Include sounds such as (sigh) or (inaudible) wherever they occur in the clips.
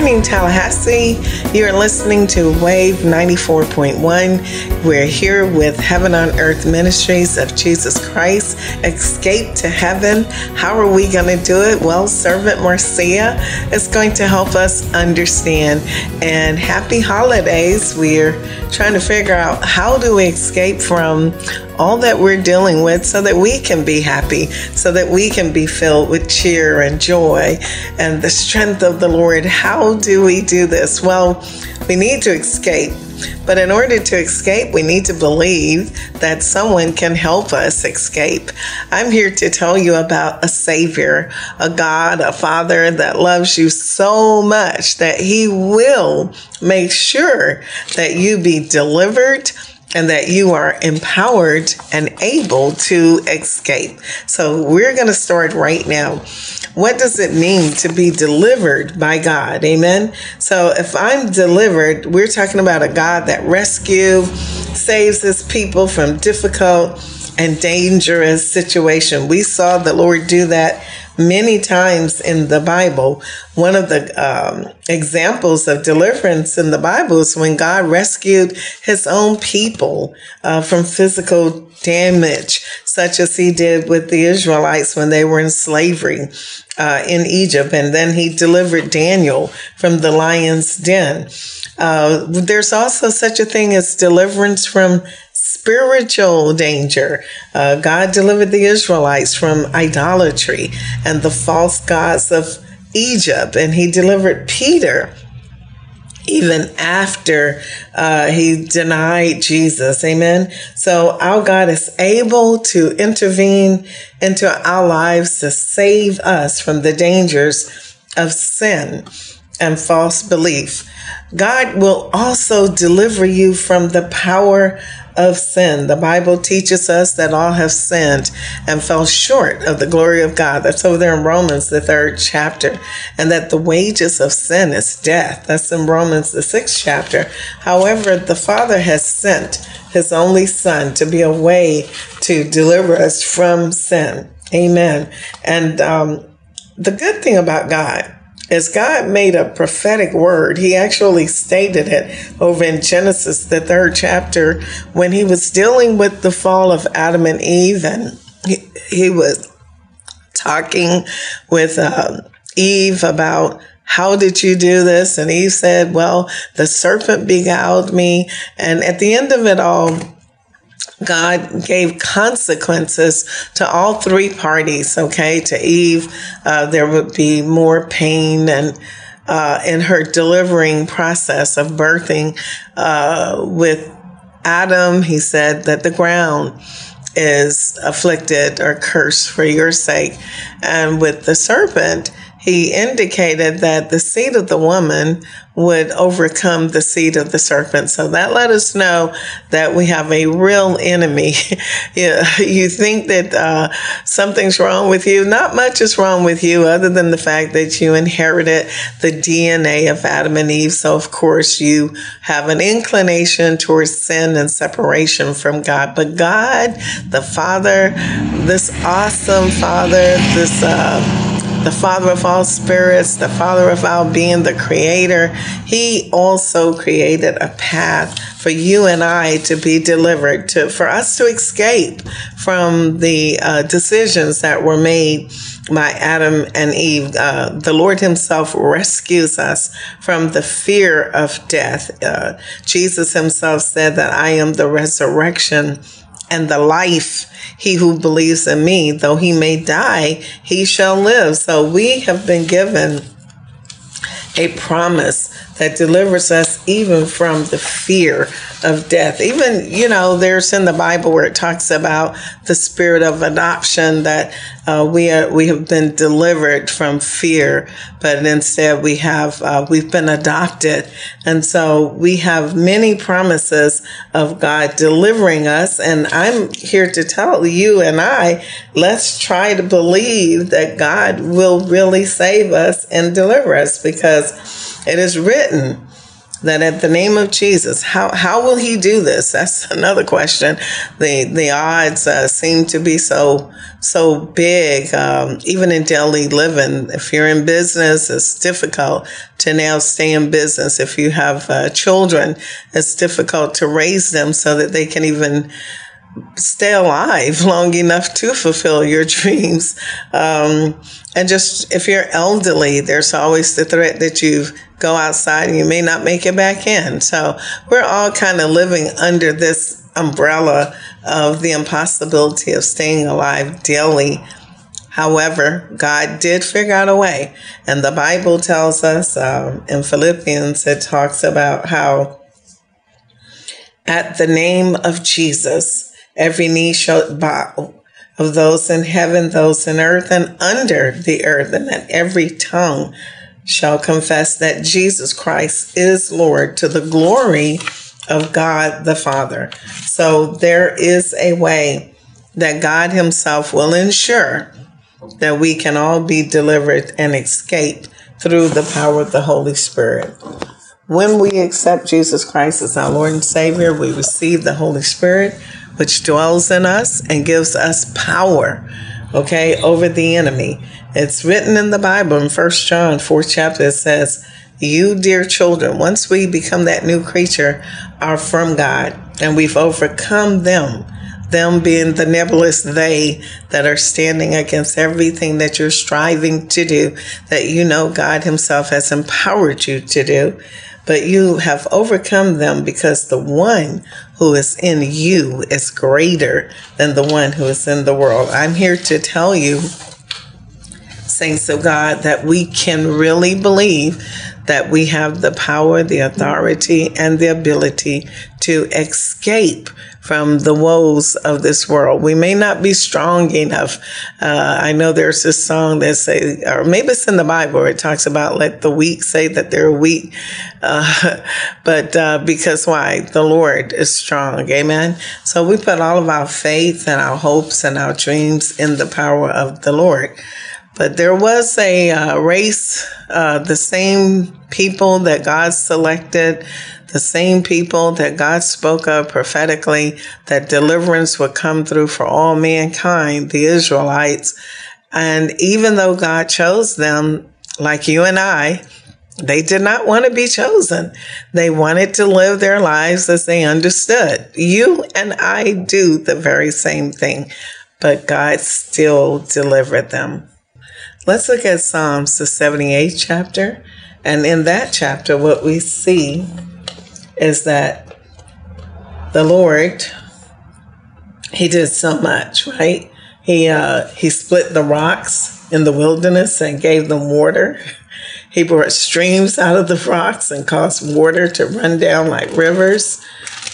morning, Tallahassee. You're listening to Wave 94.1. We're here with Heaven on Earth Ministries of Jesus Christ. Escape to Heaven. How are we going to do it? Well, Servant Marcia is going to help us understand. And happy holidays. We're trying to figure out how do we escape from all that we're dealing with so that we can be happy, so that we can be filled with cheer and joy and the strength of the Lord. How do we do this? Well, we need to escape. But in order to escape, we need to believe that someone can help us escape. I'm here to tell you about a Savior, a God, a Father that loves you so much that He will make sure that you be delivered and that you are empowered and able to escape. So we're going to start right now. What does it mean to be delivered by God? Amen. So if I'm delivered, we're talking about a God that rescue, saves his people from difficult and dangerous situation. We saw the Lord do that many times in the Bible. One of the um, examples of deliverance in the Bible is when God rescued his own people uh, from physical damage, such as he did with the Israelites when they were in slavery uh, in Egypt. And then he delivered Daniel from the lion's den. Uh, there's also such a thing as deliverance from spiritual danger. Uh, God delivered the Israelites from idolatry and the false gods of Egypt, and He delivered Peter even after uh, he denied Jesus. Amen. So our God is able to intervene into our lives to save us from the dangers of sin and false belief. God will also deliver you from the power of sin. The Bible teaches us that all have sinned and fell short of the glory of God. That's over there in Romans, the third chapter. And that the wages of sin is death. That's in Romans, the sixth chapter. However, the Father has sent his only Son to be a way to deliver us from sin. Amen. And um, the good thing about God as God made a prophetic word, he actually stated it over in Genesis, the third chapter, when he was dealing with the fall of Adam and Eve, and he, he was talking with uh, Eve about how did you do this? And Eve said, Well, the serpent beguiled me. And at the end of it all, God gave consequences to all three parties. Okay, to Eve, uh, there would be more pain and. Uh, in her delivering process of birthing uh, with Adam, he said that the ground is afflicted or cursed for your sake. And with the serpent, he indicated that the seed of the woman would overcome the seed of the serpent. So that let us know that we have a real enemy. (laughs) you, think that uh, something's wrong with you. Not much is wrong with you other than the fact that you inherited the DNA of Adam and Eve. So, of course, you have an inclination towards sin and separation from God. But God, the Father, this awesome Father, this, uh, the Father of all spirits, the Father of all being, the Creator, He also created a path for you and I to be delivered, to for us to escape from the uh, decisions that were made by Adam and Eve. Uh, the Lord Himself rescues us from the fear of death. Uh, Jesus Himself said that I am the resurrection and the life. He who believes in me, though he may die, he shall live. So we have been given a promise that delivers us even from the fear of death. Even, you know, there's in the Bible where it talks about the spirit of adoption that uh, we are, we have been delivered from fear, but instead we have, uh, we've been adopted. And so we have many promises of God delivering us. And I'm here to tell you and I, let's try to believe that God will really save us and deliver us because it is written that at the name of Jesus, how, how will he do this? (laughs) That's another question. The, the odds uh, seem to be so, so big. Um, even in daily living, if you're in business, it's difficult to now stay in business. If you have uh, children, it's difficult to raise them so that they can even stay alive (laughs) long enough to fulfill your (laughs) dreams. Um, and just if you're elderly, there's always the threat that you go outside and you may not make it back in. So we're all kind of living under this umbrella of the impossibility of staying alive daily. However, God did figure out a way. And the Bible tells us um, in Philippians, it talks about how at the name of Jesus, every knee shall bow of those in heaven, those in earth, and under the earth, and that every tongue shall confess that Jesus Christ is Lord to the glory of God the Father. So there is a way that God Himself will ensure that we can all be delivered and escape through the power of the Holy Spirit. When we accept Jesus Christ as our Lord and Savior, we receive the Holy Spirit, which dwells in us and gives us power, okay, over the enemy. It's written in the Bible in First John, fourth chapter, it says, You, dear children, once we become that new creature, are from God, and we've overcome them. Them being the nebulous they that are standing against everything that you're striving to do, that you know God Himself has empowered you to do. But you have overcome them because the one who is in you is greater than the one who is in the world. I'm here to tell you saints of God, that we can really believe that we have the power, the authority, and the ability to escape from the woes of this world. We may not be strong enough. Uh, I know there's this song that say, or maybe it's in the Bible it talks about let the weak say that they're weak. Uh, (laughs) but uh, because why? The Lord is strong. Amen. So we put all of our faith and our hopes and our dreams in the power of the Lord. But there was a uh, race, uh, the same people that God selected, the same people that God spoke of prophetically, that deliverance would come through for all mankind, the Israelites. And even though God chose them, like you and I, they did not want to be chosen. They wanted to live their lives as they understood. You and I do the very same thing, but God still delivered them. Let's look at Psalms, the 78th chapter. And in that chapter, what we see is that the Lord, He did so much, right? He, uh, he split the rocks in the wilderness and gave them water. (laughs) He brought streams out of the rocks and caused water to run down like rivers.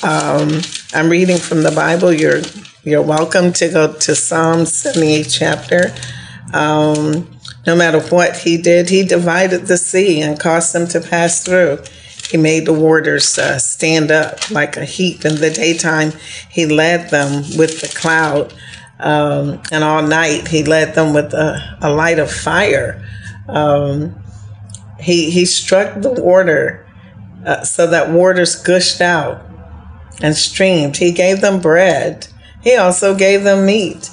Um, I'm reading from the Bible. You're you're welcome to go to Psalm 78 chapter. Um, no matter what he did, he divided the sea and caused them to pass through. He made the waters uh, stand up like a heap in the daytime. He led them with the cloud, um, and all night he led them with a, a light of fire. Um, he he struck the water uh, so that waters gushed out and streamed. He gave them bread. He also gave them meat.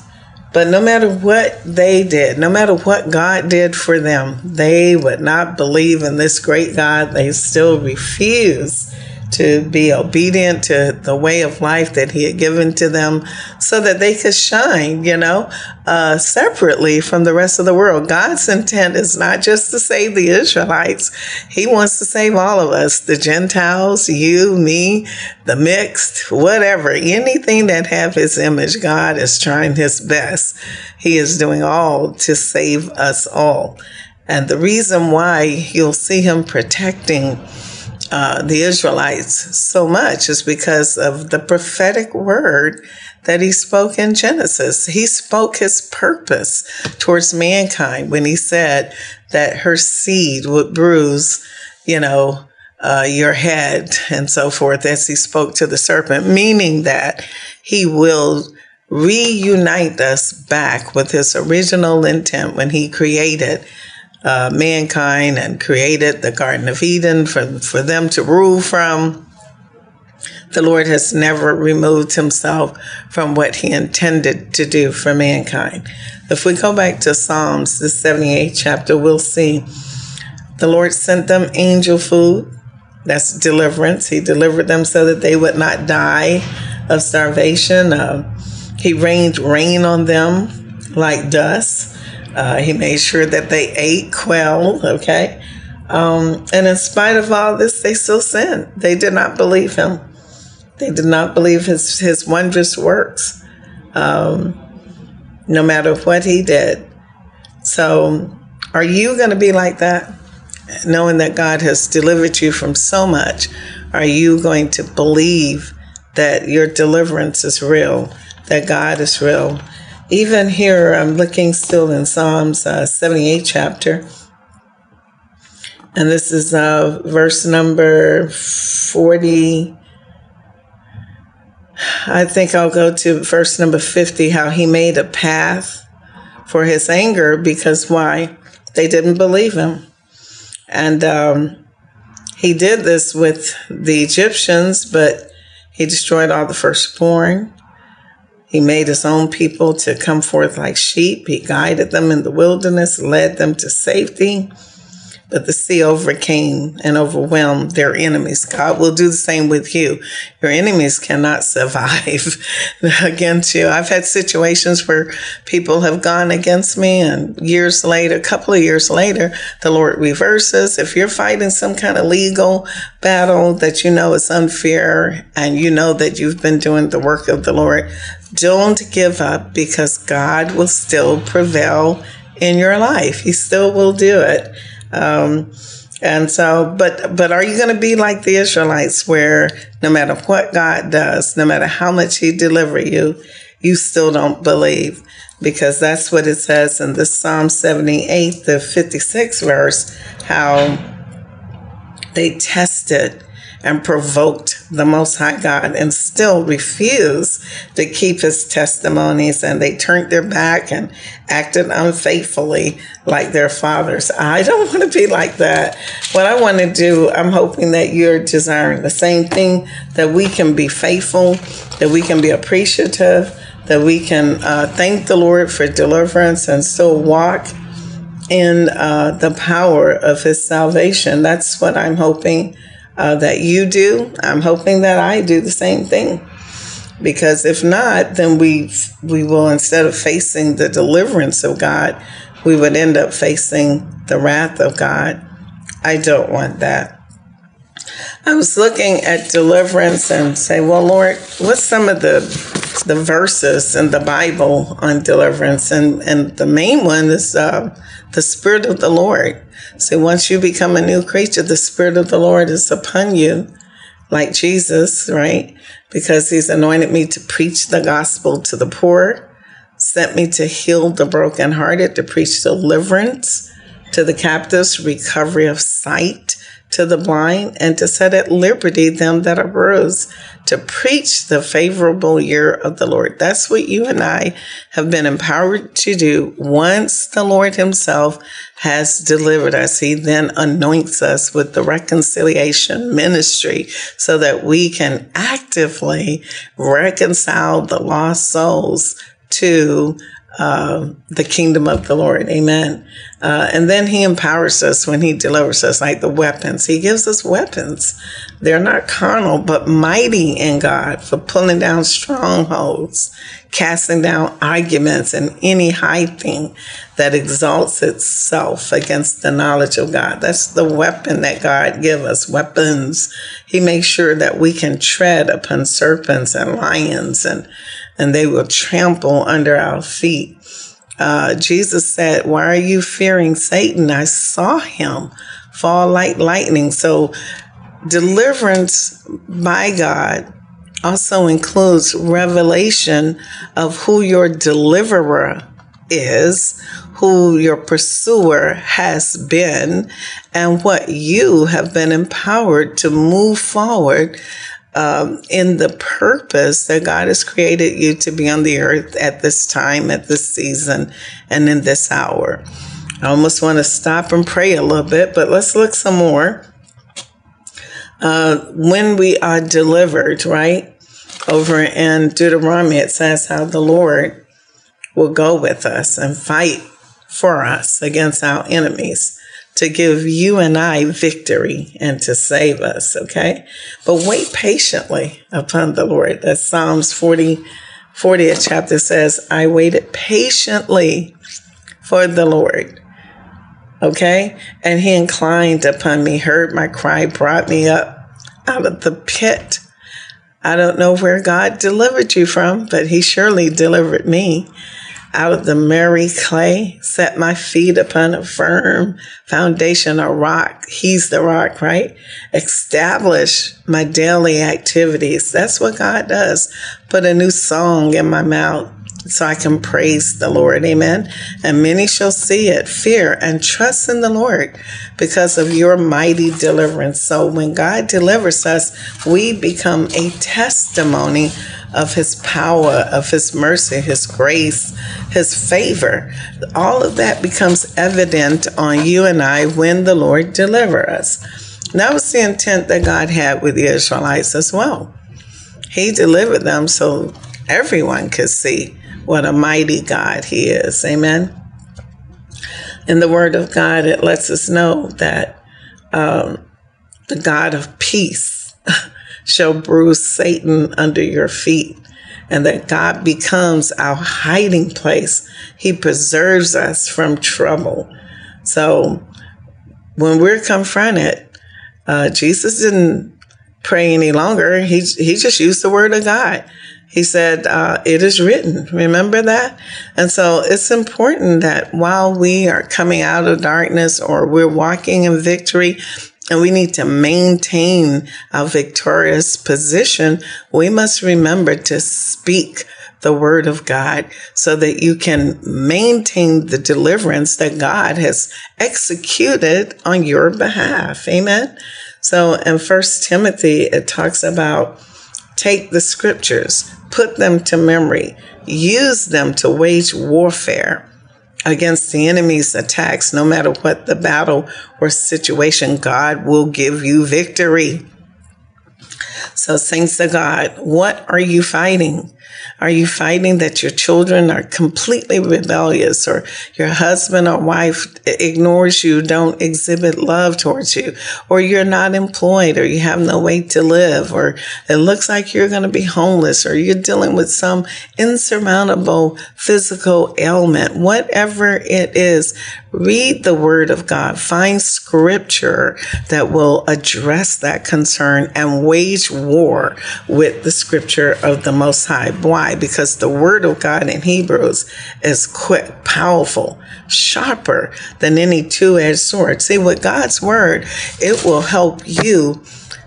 But no matter what they did, no matter what God did for them, they would not believe in this great God. They still refused to be obedient to the way of life that he had given to them so that they could shine, you know, uh, separately from the rest of the world. God's intent is not just to save the Israelites. He wants to save all of us, the Gentiles, you, me, the mixed, whatever, anything that have his image. God is trying his best. He is doing all to save us all. And the reason why you'll see him protecting uh, the Israelites so much is because of the prophetic word that he spoke in Genesis. He spoke his purpose towards mankind when he said that her seed would bruise, you know, uh, your head and so forth as he spoke to the serpent, meaning that he will reunite us back with his original intent when he created uh, mankind and created the Garden of Eden for, for them to rule from. The Lord has never removed himself from what he intended to do for mankind. If we go back to Psalms, the 78th chapter, we'll see the Lord sent them angel food. That's deliverance. He delivered them so that they would not die of starvation. Uh, he rained rain on them like dust. Uh, he made sure that they ate quail, okay? Um, and in spite of all this, they still sinned. They did not believe him. They did not believe his, his wondrous works, um, no matter what he did. So, are you going to be like that? Knowing that God has delivered you from so much, are you going to believe that your deliverance is real, that God is real? Even here, I'm looking still in Psalms uh, 78 chapter. And this is uh, verse number 40. I think I'll go to verse number 50 how he made a path for his anger because why? They didn't believe him. And um, he did this with the Egyptians, but he destroyed all the firstborn. He made his own people to come forth like sheep. He guided them in the wilderness, led them to safety. But the sea overcame and overwhelmed their enemies. God will do the same with you. Your enemies cannot survive (laughs) against you. I've had situations where people have gone against me, and years later, a couple of years later, the Lord reverses. If you're fighting some kind of legal battle that you know is unfair and you know that you've been doing the work of the Lord, don't give up because God will still prevail in your life. He still will do it. Um, and so, but but are you going to be like the Israelites, where no matter what God does, no matter how much He deliver you, you still don't believe? Because that's what it says in the Psalm 78, the 56 verse, how they tested and provoked the Most High God and still refused to keep his testimonies. And they turned their back and acted unfaithfully like their fathers. I don't (laughs) want to be like that. What I want to do, I'm hoping that you're desiring the same thing that we can be faithful, that we can be appreciative, that we can uh, thank the Lord for deliverance and still walk in uh, the power of his salvation. That's what I'm hoping uh, that you do. I'm hoping that I do the same thing. Because if not, then we we will instead of facing the deliverance of God, we would end up facing the wrath of God. I don't want that. I was looking at deliverance and say, well, Lord, what's some of the the verses in the Bible on deliverance? And and the main one is uh, the Spirit of the Lord. So once you become a new creature, the Spirit of the Lord is upon you, like Jesus, right? Because He's anointed me to preach the gospel to the poor, sent me to heal the brokenhearted, to preach deliverance to the captives, recovery of sight to the blind, and to set at liberty them that are bruised, to preach the favorable year of the Lord. That's what you and I have been empowered to do once the Lord Himself has delivered us. He then anoints us with the reconciliation ministry so that we can actively reconcile the lost souls to uh, the kingdom of the Lord. Amen. Uh, and then he empowers us when he delivers us, like the weapons. He gives us weapons. They're not carnal, but mighty in God for pulling down strongholds, casting down arguments and any high thing that exalts itself against the knowledge of God. That's the weapon that God gives us, weapons. He makes sure that we can tread upon serpents and lions and and they will trample under our feet. uh, Jesus said, Why are you fearing Satan? I saw him fall like lightning. So, deliverance by God also includes revelation of who your deliverer is, who your pursuer has been, and what you have been empowered to move forward um, in the purpose that God has created you to be on the earth at this time, at this season, and in this hour. I almost want to stop and pray a little bit, but let's look some more. Uh, when we are delivered, right? Over in Deuteronomy, it says how the Lord will go with us and fight for us against our enemies to give you and I victory and to save us, okay? But wait patiently upon the Lord. That Psalms 40, 40th chapter says, I waited patiently for the Lord. Okay? And he inclined upon me, heard my cry, brought me up out of the pit. I don't know where God delivered you from, but he surely delivered me out of the merry clay, set my feet upon a firm foundation, a rock. He's the rock, right? Establish my daily activities. That's what God does. Put a new song in my mouth so I can praise the Lord. Amen. And many shall see it, fear, and trust in the Lord because of your mighty deliverance. So when God delivers us, we become a testimony of his power, of his mercy, his grace, his favor. All of that becomes evident on you and I when the Lord delivers us. That was the intent that God had with the Israelites as well. He delivered them so everyone could see what a mighty God he is. Amen. In the Word of God, it lets us know that um, the God of peace shall bruise Satan under your feet, and that God becomes our hiding place. He preserves us from trouble. So when we're confronted, uh, Jesus didn't pray any longer. He, he just used the word of God. He said, uh, It is written. Remember that? And so it's important that while we are coming out of darkness or we're walking in victory, and we need to maintain our victorious position, we must remember to speak the word of God so that you can maintain the deliverance that God has executed on your behalf. Amen. So in First Timothy, it talks about take the scriptures, put them to memory, use them to wage warfare against the enemy's attacks, no matter what the battle or situation, God will give you victory. So, thanks to God, what are you fighting? Are you fighting that your children are completely rebellious or your husband or wife ignores you, don't exhibit love towards you, or you're not employed or you have no way to live, or it looks like you're going to be homeless or you're dealing with some insurmountable physical ailment, whatever it is, read the word of God, find scripture that will address that concern and wage war with the scripture of the Most High. Why? Because the word of God in Hebrews is quick, powerful, sharper than any two edged sword. See, with God's word, it will help you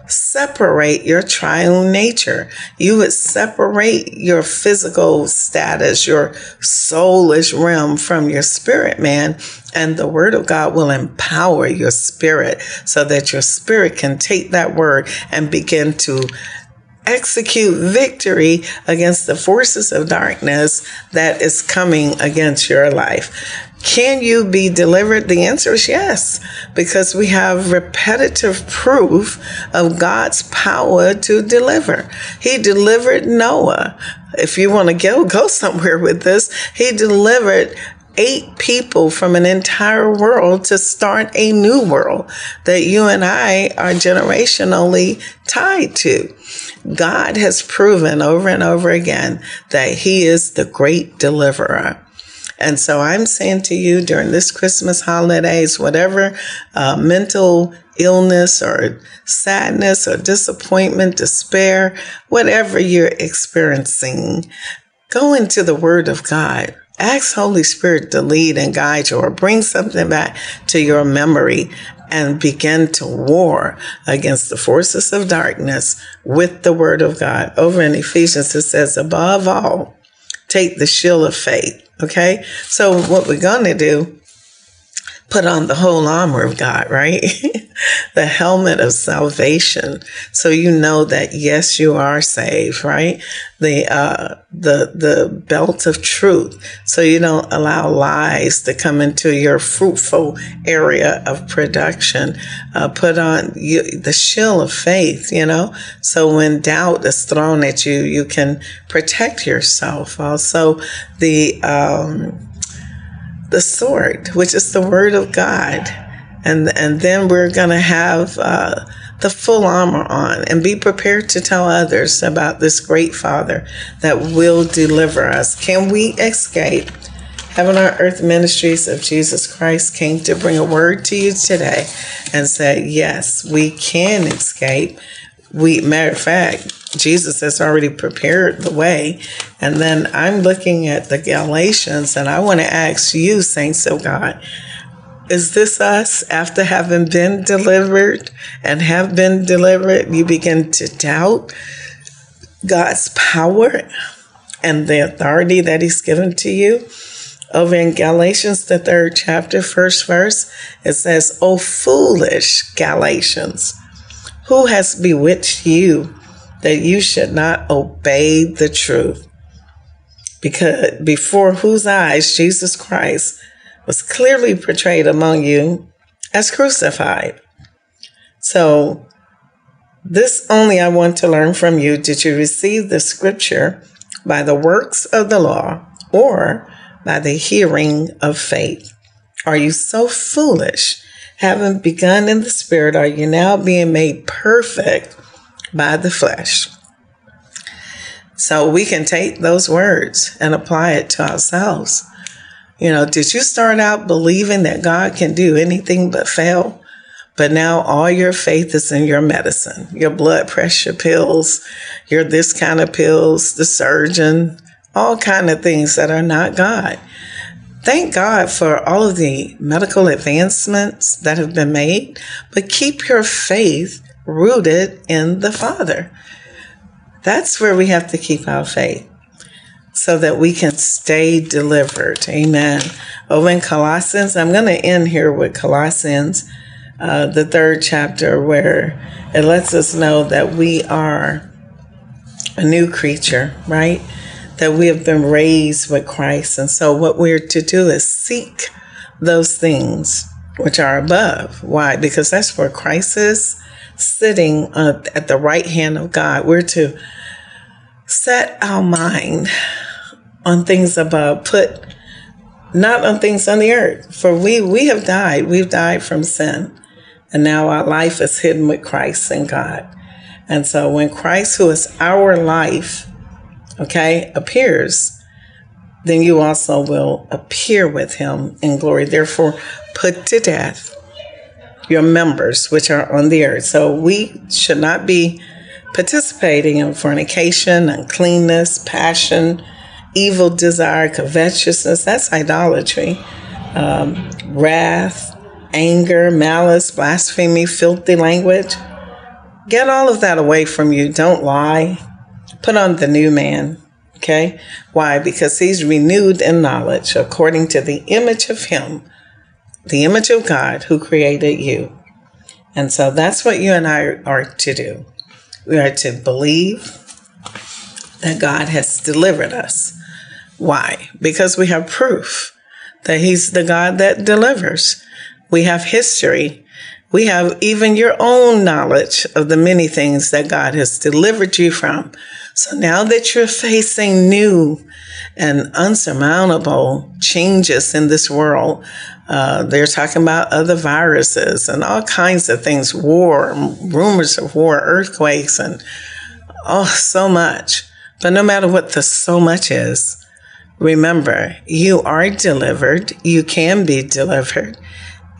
separate your triune nature. You would separate your physical status, your soulish realm from your spirit man. And the word of God will empower your spirit so that your spirit can take that word and begin to execute victory against the forces of darkness that is coming against your life. Can you be delivered? The answer is yes, because we have repetitive proof of God's power to deliver. He delivered Noah. If you want to go, go somewhere with this, he delivered eight people from an entire world to start a new world that you and I are generationally tied to. God has proven over and over again that He is the great deliverer. And so I'm saying to you during this Christmas holidays, whatever uh, mental illness or sadness or disappointment, despair, whatever you're experiencing, go into the Word of God Ask Holy Spirit to lead and guide you or bring something back to your memory and begin to war against the forces of darkness with the word of God. Over in Ephesians, it says, above all, take the shield of faith. Okay. So what we're going to do put on the whole armor of God, right? (laughs) the helmet of salvation. So you know that yes, you are saved, right? The, uh, the, the belt of truth. So you don't allow lies to come into your fruitful area of production. Uh, put on you, the shield of faith, you know? So when doubt is thrown at you, you can protect yourself. Also, the, um, the sword, which is the word of God. And, and then we're going to have uh, the full armor on and be prepared to tell others about this great Father that will deliver us. Can we escape? Heaven on Earth Ministries of Jesus Christ came to bring a word to you today and say, yes, we can escape. We, matter of fact, Jesus has already prepared the way. And then I'm looking at the Galatians and I want to ask you, saints of God, is this us after having been delivered and have been delivered? You begin to doubt God's power and the authority that He's given to you. Over in Galatians, the third chapter, first verse, it says, O foolish Galatians, who has bewitched you that you should not obey the truth. Because before whose eyes Jesus Christ was clearly portrayed among you as crucified. So, this only I want to learn from you. Did you receive the scripture by the works of the law or by the hearing of faith? Are you so foolish? Having begun in the spirit, are you now being made perfect by the flesh. So we can take those words and apply it to ourselves. You know, did you start out believing that God can do anything but fail? But now all your faith is in your medicine, your blood pressure pills, your this kind of pills, the surgeon, all kind of things that are not God. Thank God for all of the medical advancements that have been made, but keep your faith rooted in the Father. That's where we have to keep our faith so that we can stay delivered. Amen. Over in Colossians, I'm going to end here with Colossians, uh, the third chapter, where it lets us know that we are a new creature, right? That we have been raised with Christ. And so what we're to do is seek those things which are above. Why? Because that's where Christ is sitting uh, at the right hand of God. We're to set our mind on things above, put not on things on the earth. For we we have died. We've died from sin. And now our life is hidden with Christ and God. And so when Christ, who is our life, okay, appears, then you also will appear with him in glory. Therefore, put to death your members which are on the earth. So we should not be participating in fornication, uncleanness, passion, evil desire, covetousness. That's idolatry. Um, wrath, anger, malice, blasphemy, filthy language. Get all of that away from you. Don't lie. Put on the new man. Okay? Why? Because he's renewed in knowledge according to the image of him the image of God who created you. And so that's what you and I are to do. We are to believe that God has delivered us. Why? Because we have proof that He's the God that delivers. We have history. We have even your own knowledge of the many things that God has delivered you from. So now that you're facing new and unsurmountable changes in this world, uh, they're talking about other viruses and all kinds of things, war, rumors of war, earthquakes, and oh, so much. But no matter what the so much is, remember, you are delivered, you can be delivered,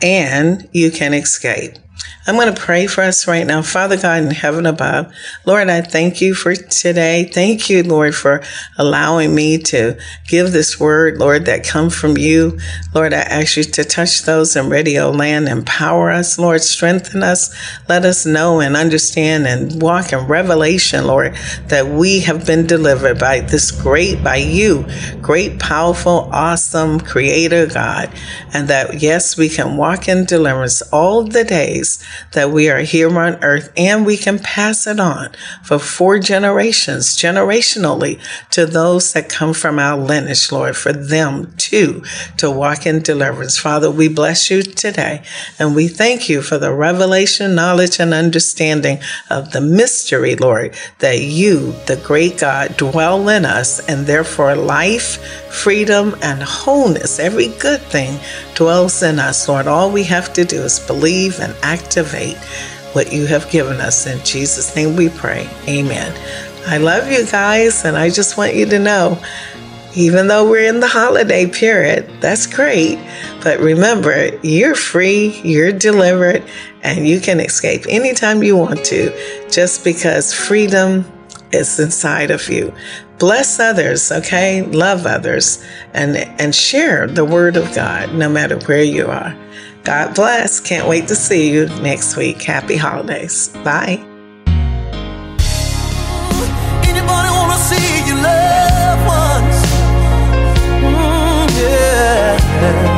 and you can escape. I'm going to pray for us right now. Father God in heaven above, Lord, I thank you for today. Thank you, Lord, for allowing me to give this word, Lord, that come from you. Lord, I ask you to touch those in radio land, empower us, Lord, strengthen us. Let us know and understand and walk in revelation, Lord, that we have been delivered by this great, by you, great, powerful, awesome creator God. And that, yes, we can walk in deliverance all the days that we are here on earth and we can pass it on for four generations, generationally, to those that come from our lineage, Lord, for them too to walk in deliverance. Father, we bless you today and we thank you for the revelation, knowledge, and understanding of the mystery, Lord, that you, the great God, dwell in us and therefore life, freedom, and wholeness, every good thing dwells in us, Lord. All we have to do is believe and activate what you have given us. In Jesus' name we pray. Amen. I love you guys, and I just want you to know even though we're in the holiday period, that's great. But remember, you're free, you're delivered, and you can escape anytime you want to just because freedom is inside of you. Bless others, okay? Love others and and share the word of God no matter where you are. God bless. Can't wait to see you next week. Happy holidays. Bye. Mm, yeah.